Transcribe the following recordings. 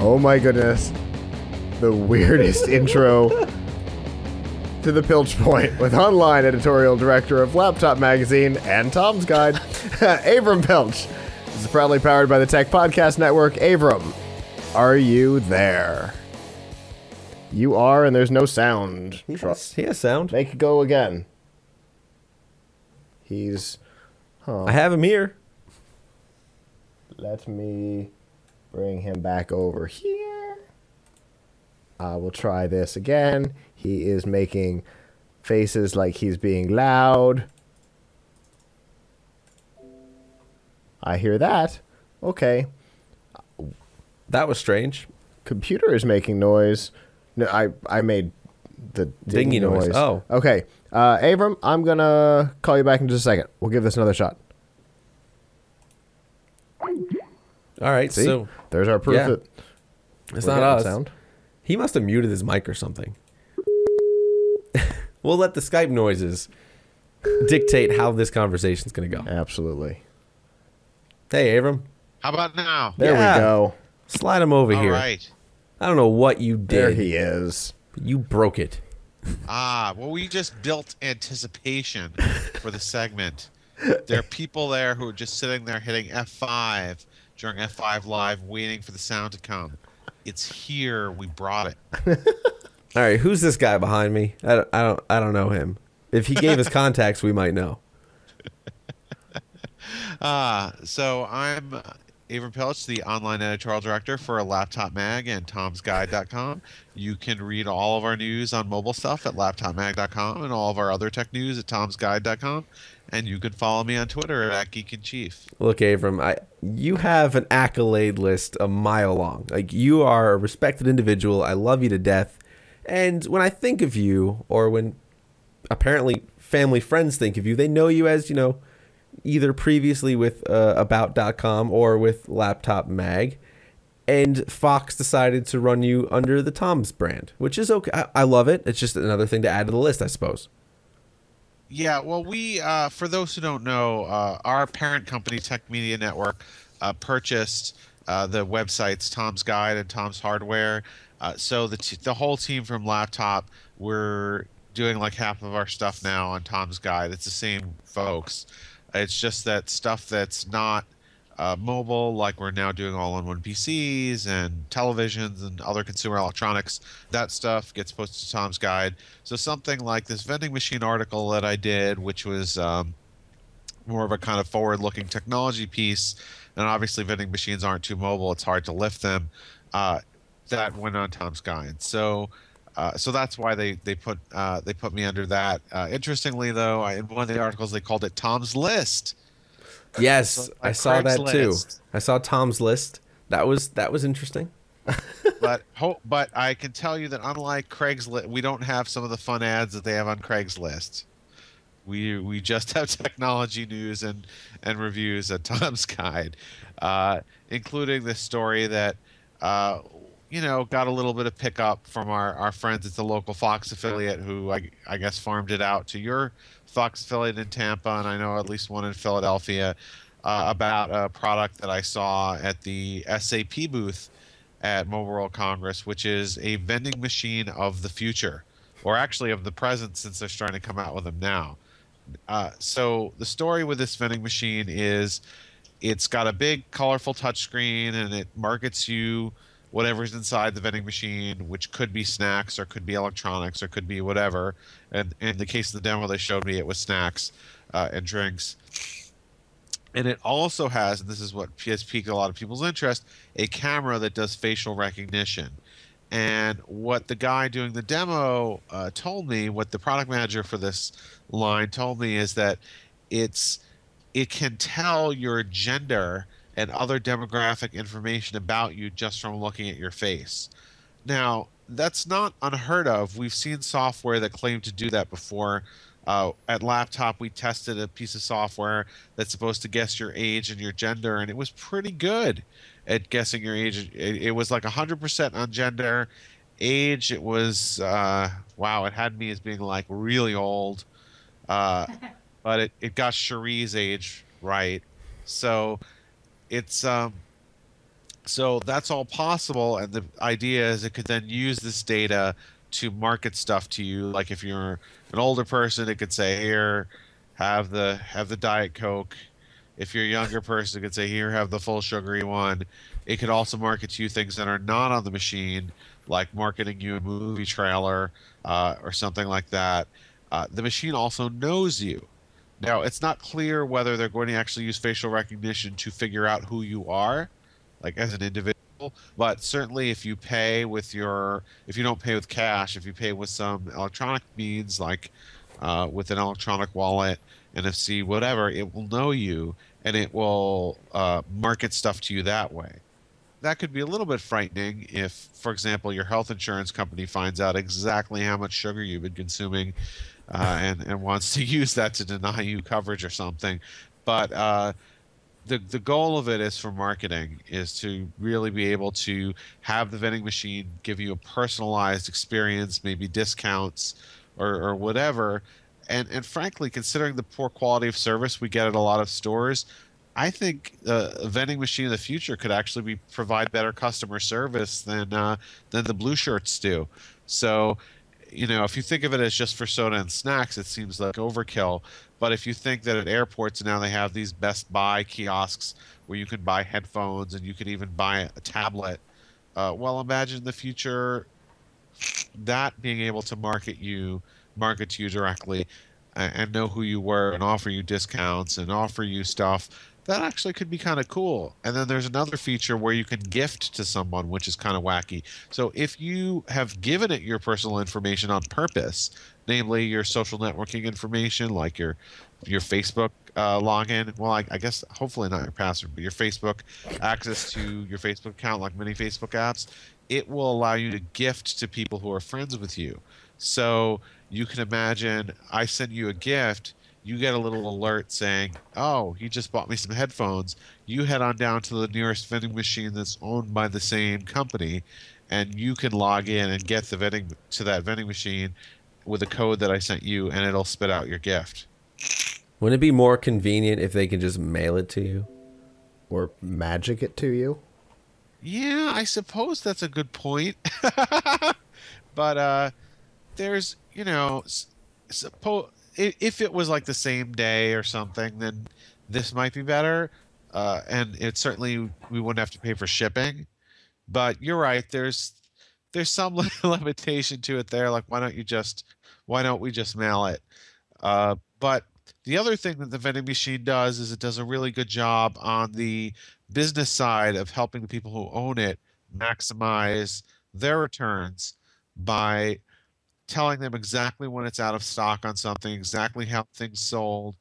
Oh my goodness. The weirdest intro to the Piltch Point with online editorial director of Laptop Magazine and Tom's Guide, Avram Piltch. This is proudly powered by the Tech Podcast Network. Avram, are you there? You are, and there's no sound. He has, he has sound. Make it go again. He's. I have him here. Let me bring him back over here. I will try this again. He is making faces like he's being loud. I hear that. Okay. That was strange. Computer is making noise. No, I I made the dingy, Dingy noise. Oh. Okay. Uh, Avram, I'm gonna call you back in just a second. We'll give this another shot. All right, See, so there's our proof yeah. that it's not getting us. Sound. He must have muted his mic or something. we'll let the Skype noises dictate how this conversation's going to go. Absolutely. Hey, Avram, How about now? There Yeah. we go. slide him over All here. right. I don't know what you did. There he is. You broke it. Ah, well, we just built anticipation for the segment. There are people there who are just sitting there hitting F5 during F5 Live, waiting for the sound to come. It's here. We brought it. All right, who's this guy behind me? I don't, I don't, I don't know him. If he gave us contacts, we might know. Ah, so I'm uh, Avram Piltch, the online editorial director for Laptop Mag and Tom'sGuide.com. You can read all of our news on mobile stuff at LaptopMag.com and all of our other tech news at Tom'sGuide.com. And you can follow me on Twitter at Geek in Chief. Look, Avram, I you have an accolade list a mile long. Like you are a respected individual. I love you to death. And when I think of you, or when apparently family friends think of you, they know you as you know either previously with uh, About.com or with Laptop Mag. And Fox decided to run you under the Tom's brand, which is okay. I, I love it. It's just another thing to add to the list, I suppose. Yeah, well, we, uh, for those who don't know, uh, our parent company, Tech Media Network, uh, purchased uh, the websites Tom's Guide and Tom's Hardware. Uh, so the, t- the whole team from Laptop, we're doing like half of our stuff now on Tom's Guide. It's the same folks. It's just that stuff that's not uh, mobile, like we're now doing all on one PCs and televisions and other consumer electronics. That stuff gets posted to Tom's Guide. So something like this vending machine article that I did, which was um, more of a kind of forward-looking technology piece, and obviously vending machines aren't too mobile; it's hard to lift them. Uh, that went on Tom's Guide. So. Uh, so that's why they they put uh, they put me under that. Uh, interestingly, though, I, in one of the articles they called it Tom's List. Yes, I saw that too. Craigslist. I saw Tom's list. That was that was interesting. but ho- but I can tell you that unlike Craigslist, we don't have some of the fun ads that they have on Craigslist. We we just have technology news and and reviews at Tom's Guide, uh, including this story that. Uh, you know, got a little bit of pickup from our, our friends at the local Fox affiliate who I, I guess farmed it out to your Fox affiliate in Tampa, and I know at least one in Philadelphia, uh, about a product that I saw at the SAP booth at Mobile World Congress, which is a vending machine of the future, or actually of the present, since they're starting to come out with them now. Uh, so the story with this vending machine is it's got a big colorful touchscreen and it markets you whatever's inside the vending machine, which could be snacks or could be electronics or could be whatever. And in the case of the demo they showed me, it was snacks uh, and drinks. And it also has, and this is what has piqued a lot of people's interest, a camera that does facial recognition. And what the guy doing the demo uh, told me, what the product manager for this line told me, is that it's it can tell your gender and other demographic information about you just from looking at your face. Now, that's not unheard of. We've seen software that claimed to do that before. Uh, at laptop, we tested a piece of software that's supposed to guess your age and your gender, and it was pretty good at guessing your age. It, it was like 100% on gender. Age, it was, uh, wow, it had me as being like really old. Uh, but it, it got Cherie's age right. So it's um So that's all possible, and the idea is it could then use this data to market stuff to you. Like if you're an older person, it could say, "Here, have the have the diet coke." If you're a younger person, it could say, "Here, have the full sugary one." It could also market to you things that are not on the machine, like marketing you a movie trailer uh, or something like that. Uh, the machine also knows you. Now, it's not clear whether they're going to actually use facial recognition to figure out who you are, like as an individual. But certainly, if you pay with your, if you don't pay with cash, if you pay with some electronic means, like uh, with an electronic wallet, NFC, whatever, it will know you and it will uh, market stuff to you that way. That could be a little bit frightening if, for example, your health insurance company finds out exactly how much sugar you've been consuming uh, and, and wants to use that to deny you coverage or something. But uh, the, the goal of it is for marketing is to really be able to have the vending machine give you a personalized experience, maybe discounts or, or whatever. And, and frankly, considering the poor quality of service we get at a lot of stores, I think uh, a vending machine of the future could actually be provide better customer service than uh, than the blue shirts do. So, you know, if you think of it as just for soda and snacks, it seems like overkill. But if you think that at airports now they have these Best Buy kiosks where you can buy headphones and you can even buy a tablet, uh, well, imagine the future that being able to market you, market to you directly, and, and know who you were and offer you discounts and offer you stuff that actually could be kind of cool. And then there's another feature where you can gift to someone, which is kind of wacky. So if you have given it your personal information on purpose, namely your social networking information, like your your Facebook uh, login, well, I, I guess hopefully not your password, but your Facebook access to your Facebook account, like many Facebook apps, it will allow you to gift to people who are friends with you. So you can imagine I send you a gift you get a little alert saying, "Oh, he just bought me some headphones." You head on down to the nearest vending machine that's owned by the same company, and you can log in and get the vending to that vending machine with a code that I sent you, and it'll spit out your gift. Wouldn't it be more convenient if they could just mail it to you? Or magic it to you? Yeah, I suppose that's a good point. but uh, there's, you know, suppose if it was like the same day or something, then this might be better. Uh, and it certainly we wouldn't have to pay for shipping. But you're right. There's there's some limitation to it there. Like why don't you just why don't we just mail it? Uh, but the other thing that the vending machine does is it does a really good job on the business side of helping the people who own it maximize their returns by telling them exactly when it's out of stock on something, exactly how things sold,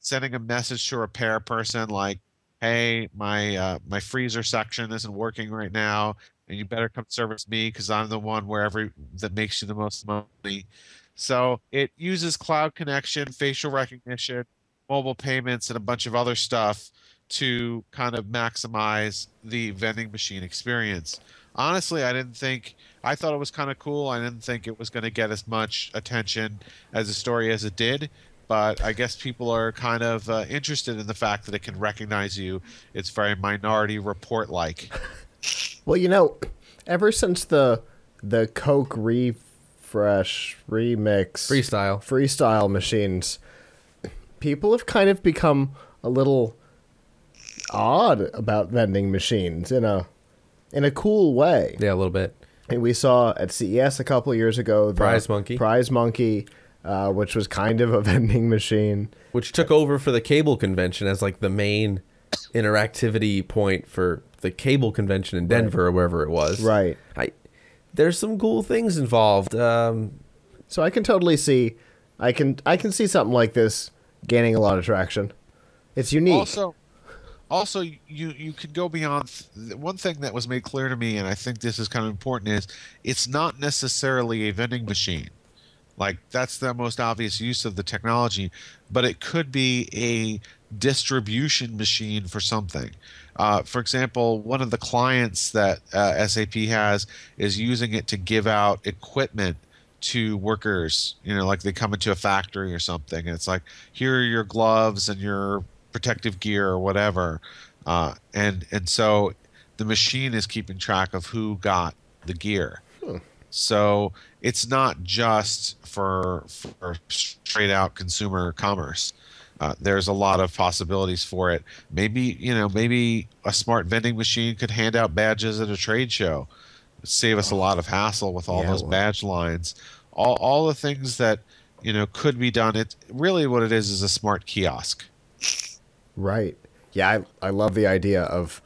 sending a message to a repair person like, "Hey, my uh, my freezer section isn't working right now, and you better come service me because I'm the one wherever that makes you the most money." So it uses cloud connection, facial recognition, mobile payments, and a bunch of other stuff to kind of maximize the vending machine experience honestly, I didn't think. I thought it was kind of cool. I didn't think it was going to get as much attention as a story as it did. But I guess people are kind of uh, interested in the fact that it can recognize you. It's very Minority Report like. well, you know, ever since the the Coke refresh remix freestyle freestyle machines, people have kind of become a little odd about vending machines in a in a cool way. Yeah, a little bit. And we saw at CES a couple years ago the Prize Monkey. Prize Monkey, uh, which was kind of a vending machine. Which took over for the cable convention as like the main interactivity point for the cable convention in Denver right. or wherever it was. Right. I there's some cool things involved. Um, so I can totally see I can I can see something like this gaining a lot of traction. It's unique. Also, also you you could go beyond one thing that was made clear to me and i think this is kind of important is it's not necessarily a vending machine. Like that's the most obvious use of the technology but it could be a distribution machine for something. Uh, for example one of the clients that uh, sap has is using it to give out equipment to workers you know like they come into a factory or something and it's like here are your gloves and your protective gear or whatever. Uh, and and so the machine is keeping track of who got the gear. So it's not just for for straight out consumer commerce. Uh, there's a lot of possibilities for it. Maybe you know, maybe a smart vending machine could hand out badges at a trade show, save us a lot of hassle with all Yeah, those well. badge lines. All all the things that you know could be done. It really what it is is a smart kiosk. Right. Yeah, I, I love the idea of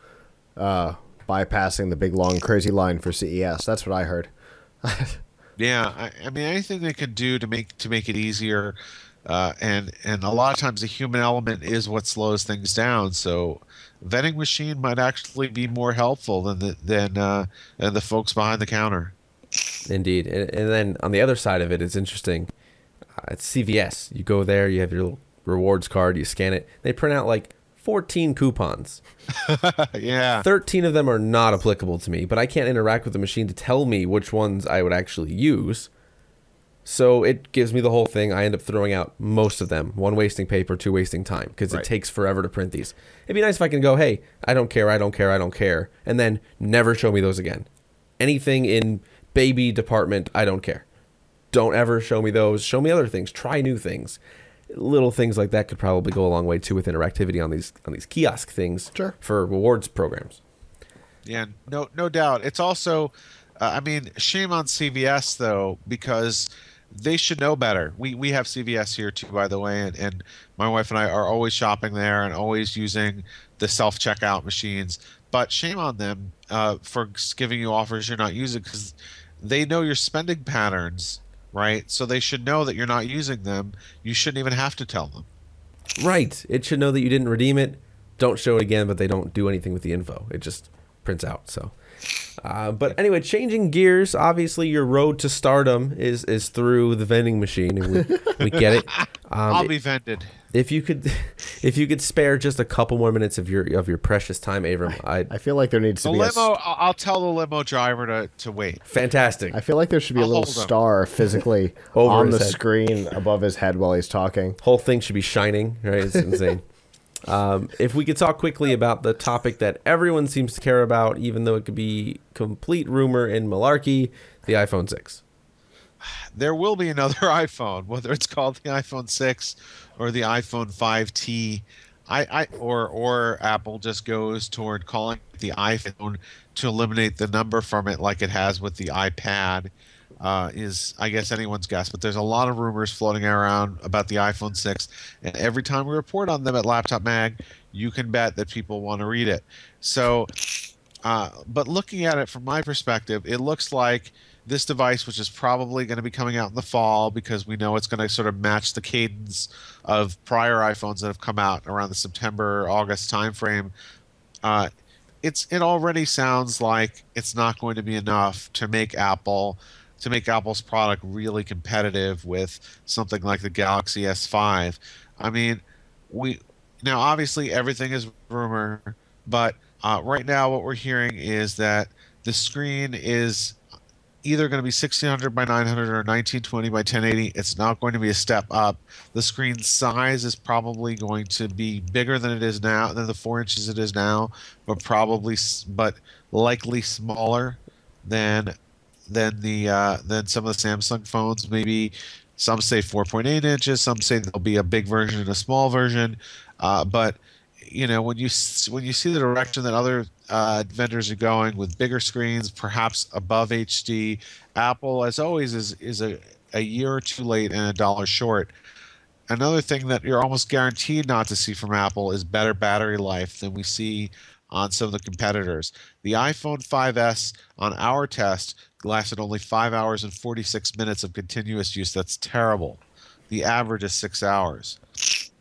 uh, bypassing the big long crazy line for CES. That's what I heard. Yeah, I, I mean anything they can do to make to make it easier, uh, and and a lot of times the human element is what slows things down. So, vending machine might actually be more helpful than the than uh, than the folks behind the counter. Indeed. And, and then on the other side of it, it's interesting. Uh, it's CVS. You go there, you have your little rewards card, you scan it. They print out like 14 coupons. yeah, 13 of them are not applicable to me, but I can't interact with the machine to tell me which ones I would actually use. So it gives me the whole thing. I end up throwing out most of them. One wasting paper, two wasting time because Right. it takes forever to print these. It'd be nice if I can go, hey, I don't care, I don't care, I don't care, and then never show me those again. Anything in baby department, I don't care. Don't ever show me those. Show me other things. Try new things. Little things like that could probably go a long way too with interactivity on these on these kiosk things Sure. for rewards programs. yeah, no no doubt. It's also, uh, I mean, shame on CVS though because they should know better. We we have CVS here too, by the way, and, and my wife and I are always shopping there and always using the self checkout machines. But shame on them uh, for giving you offers you're not using because they know your spending patterns, right? So they should know that you're not using them. You shouldn't even have to tell them. Right. It should know that you didn't redeem it. Don't show it again, but they don't do anything with the info. It just prints out. So, uh, but anyway, changing gears. Obviously, your road to stardom is is through the vending machine, and we, we get it. Um, I'll be vended. if you could, if you could spare just a couple more minutes of your of your precious time, Avram, I I feel like there needs to The be a limo. I'll I'll tell the limo driver to, to wait. fantastic. I feel like there should be a I'll little star physically Over on the head. screen above his head while he's talking. whole thing should be shining, right? It's insane. um, if we could talk quickly about the topic that everyone seems to care about, even though it could be complete rumor and malarkey, the iPhone 6. There will be another iPhone, whether it's called the iPhone 6 or the iPhone 5T. I, I or or Apple just goes toward calling the iPhone to eliminate the number from it, like it has with the iPad. Uh, is I guess anyone's guess, but there's a lot of rumors floating around about the iPhone 6, and every time we report on them at Laptop Mag, you can bet that people want to read it. So uh, but looking at it from my perspective, it looks like this device, which is probably going to be coming out in the fall because we know it's going to sort of match the cadence of prior iPhones that have come out around the September August timeframe. Uh, it's it already sounds like it's not going to be enough to make Apple to make Apple's product really competitive with something like the Galaxy S5. I mean, we now obviously everything is rumor, but uh, right now what we're hearing is that the screen is either going to be 1600 by 900 or 1920 by 1080 it's not going to be a step up. The screen size is probably going to be bigger than it is now than the four inches it is now but probably but likely smaller than than the uh, than some of the samsung phones. Maybe some say 4.8 inches some say there'll be a big version and a small version uh, but you know when you when you see the direction that other uh, vendors are going with bigger screens, perhaps above HD, Apple, as always, is is a, a year or two late and a dollar short. Another thing that you're almost guaranteed not to see from Apple is better battery life than we see on some of the competitors. The iPhone 5S on our test lasted only 5 hours and 46 minutes of continuous use. That's terrible. The average is 6 hours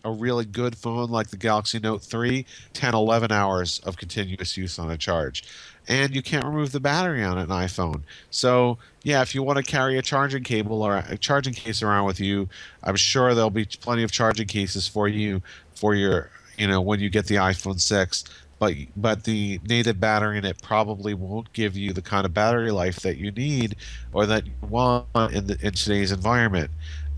a really good phone like the Galaxy Note 3, 10, 11 hours of continuous use on a charge. And you can't remove the battery on an iPhone. So, yeah, if you want to carry a charging cable or a charging case around with you, I'm sure there'll be plenty of charging cases for you for your, you know, when you get the iPhone 6. But but the native battery in it probably won't give you the kind of battery life that you need or that you want in the in today's environment.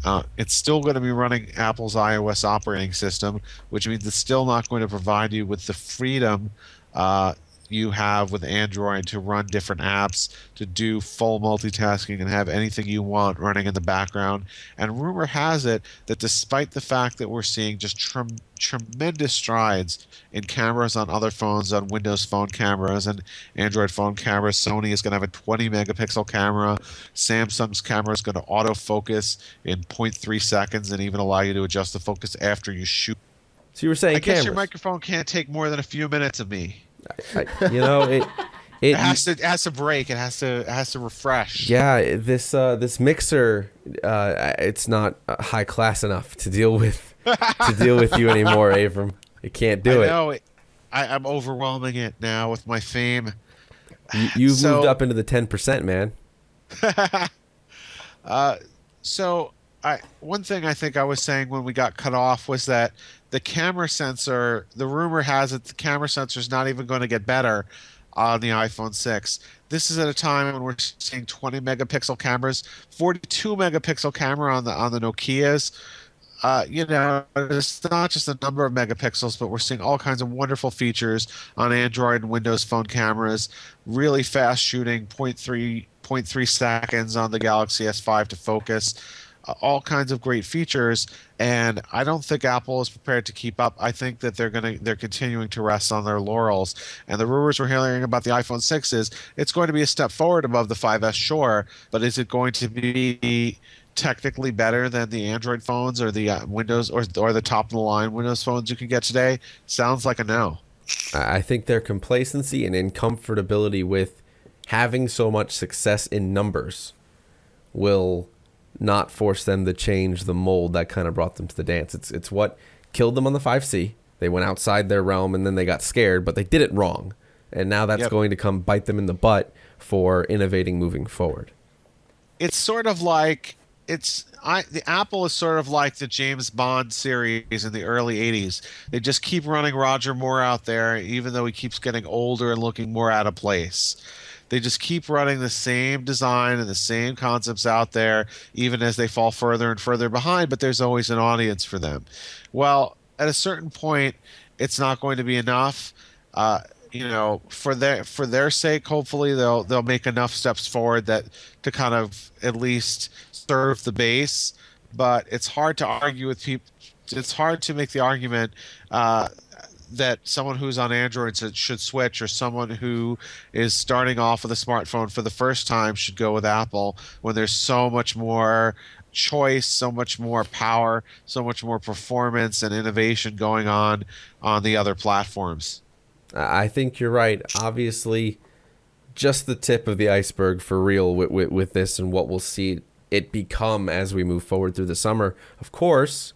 Uh, it's still going to be running Apple's iOS operating system, which means it's still not going to provide you with the freedom uh, you have with Android to run different apps, to do full multitasking, and have anything you want running in the background. And rumor has it that despite the fact that we're seeing just trem- tremendous strides in cameras on other phones, on Windows Phone cameras and Android phone cameras, Sony is going to have a 20 megapixel camera. Samsung's camera is going to autofocus in 0.3 seconds and even allow you to adjust the focus after you shoot. So you were saying I guess your microphone can't take more than a few minutes of me. I- you know it. It, It has to it has to break. It has to it has to refresh. yeah, this uh, this mixer, uh, it's not uh, high class enough to deal with to deal with you anymore, Avram. It can't do I it. know. It, I, I'm overwhelming it now with my fame. You, you've So- moved up into the ten percent, man. So, I one thing I think I was saying when we got cut off was that the camera sensor. The rumor has it the camera sensor is not even going to get better on the iPhone 6. This is at a time when we're seeing 20 megapixel cameras, 42 megapixel camera on the on the Nokia's. Uh, you know, it's not just the number of megapixels, but we're seeing all kinds of wonderful features on Android and Windows Phone cameras. Really fast shooting, 0.3, 0.3 seconds on the Galaxy S5 to focus. All kinds of great features, and I don't think Apple is prepared to keep up. I think that they're gonna they're continuing to rest on their laurels. And the rumors we're hearing about the iPhone 6 is it's going to be a step forward above the 5S, sure, but is it going to be technically better than the Android phones or the uh, Windows or or the top of the line Windows phones you can get today? Sounds like a no. I think their complacency and incomfortability with having so much success in numbers will not force them to change the mold that kind of brought them to the dance. It's it's what killed them on the 5C. They went outside their realm and then they got scared, but they did it wrong. And now that's Yep. going to come bite them in the butt for innovating moving forward. it's sort of like it's I the Apple is sort of like the James Bond series in the early 80s. They just keep running Roger Moore out there even though he keeps getting older and looking more out of place. They just keep running the same design and the same concepts out there even as they fall further and further behind, but there's always an audience for them. Well, at a certain point it's not going to be enough. Uh, you know, for their for their sake, hopefully they'll they'll make enough steps forward that to kind of at least serve the base. But it's hard to argue with people. It's hard to make the argument uh, that someone who's on Android should- should switch, or someone who is starting off with a smartphone for the first time should go with Apple when there's so much more choice, so much more power, so much more performance and innovation going on on the other platforms. I think you're right. Obviously, just the tip of the iceberg for real with, with, with this and what we'll see it become as we move forward through the summer. Of course,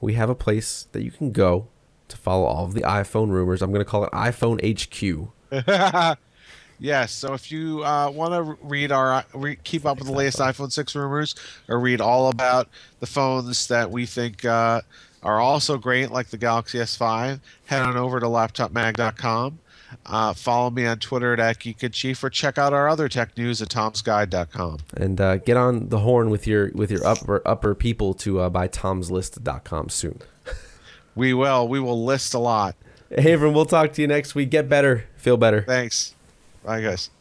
we have a place that you can go to follow all of the iPhone rumors. I'm going to call it iPhone HQ. Yes. So if you uh, want to read our re- keep up with the latest iPhone 6 rumors, or read all about the phones that we think uh, are also great, like the Galaxy S5, head on over to laptopmag.com. Uh, follow me on Twitter at Chief, or check out our other tech news at tomsguide.com. And uh, get on the horn with your with your upper upper people to uh, buy tomslist.com soon. We will. We will list a lot. Hey, everyone, we'll talk to you next week. Get better, feel better. Thanks. Bye, guys.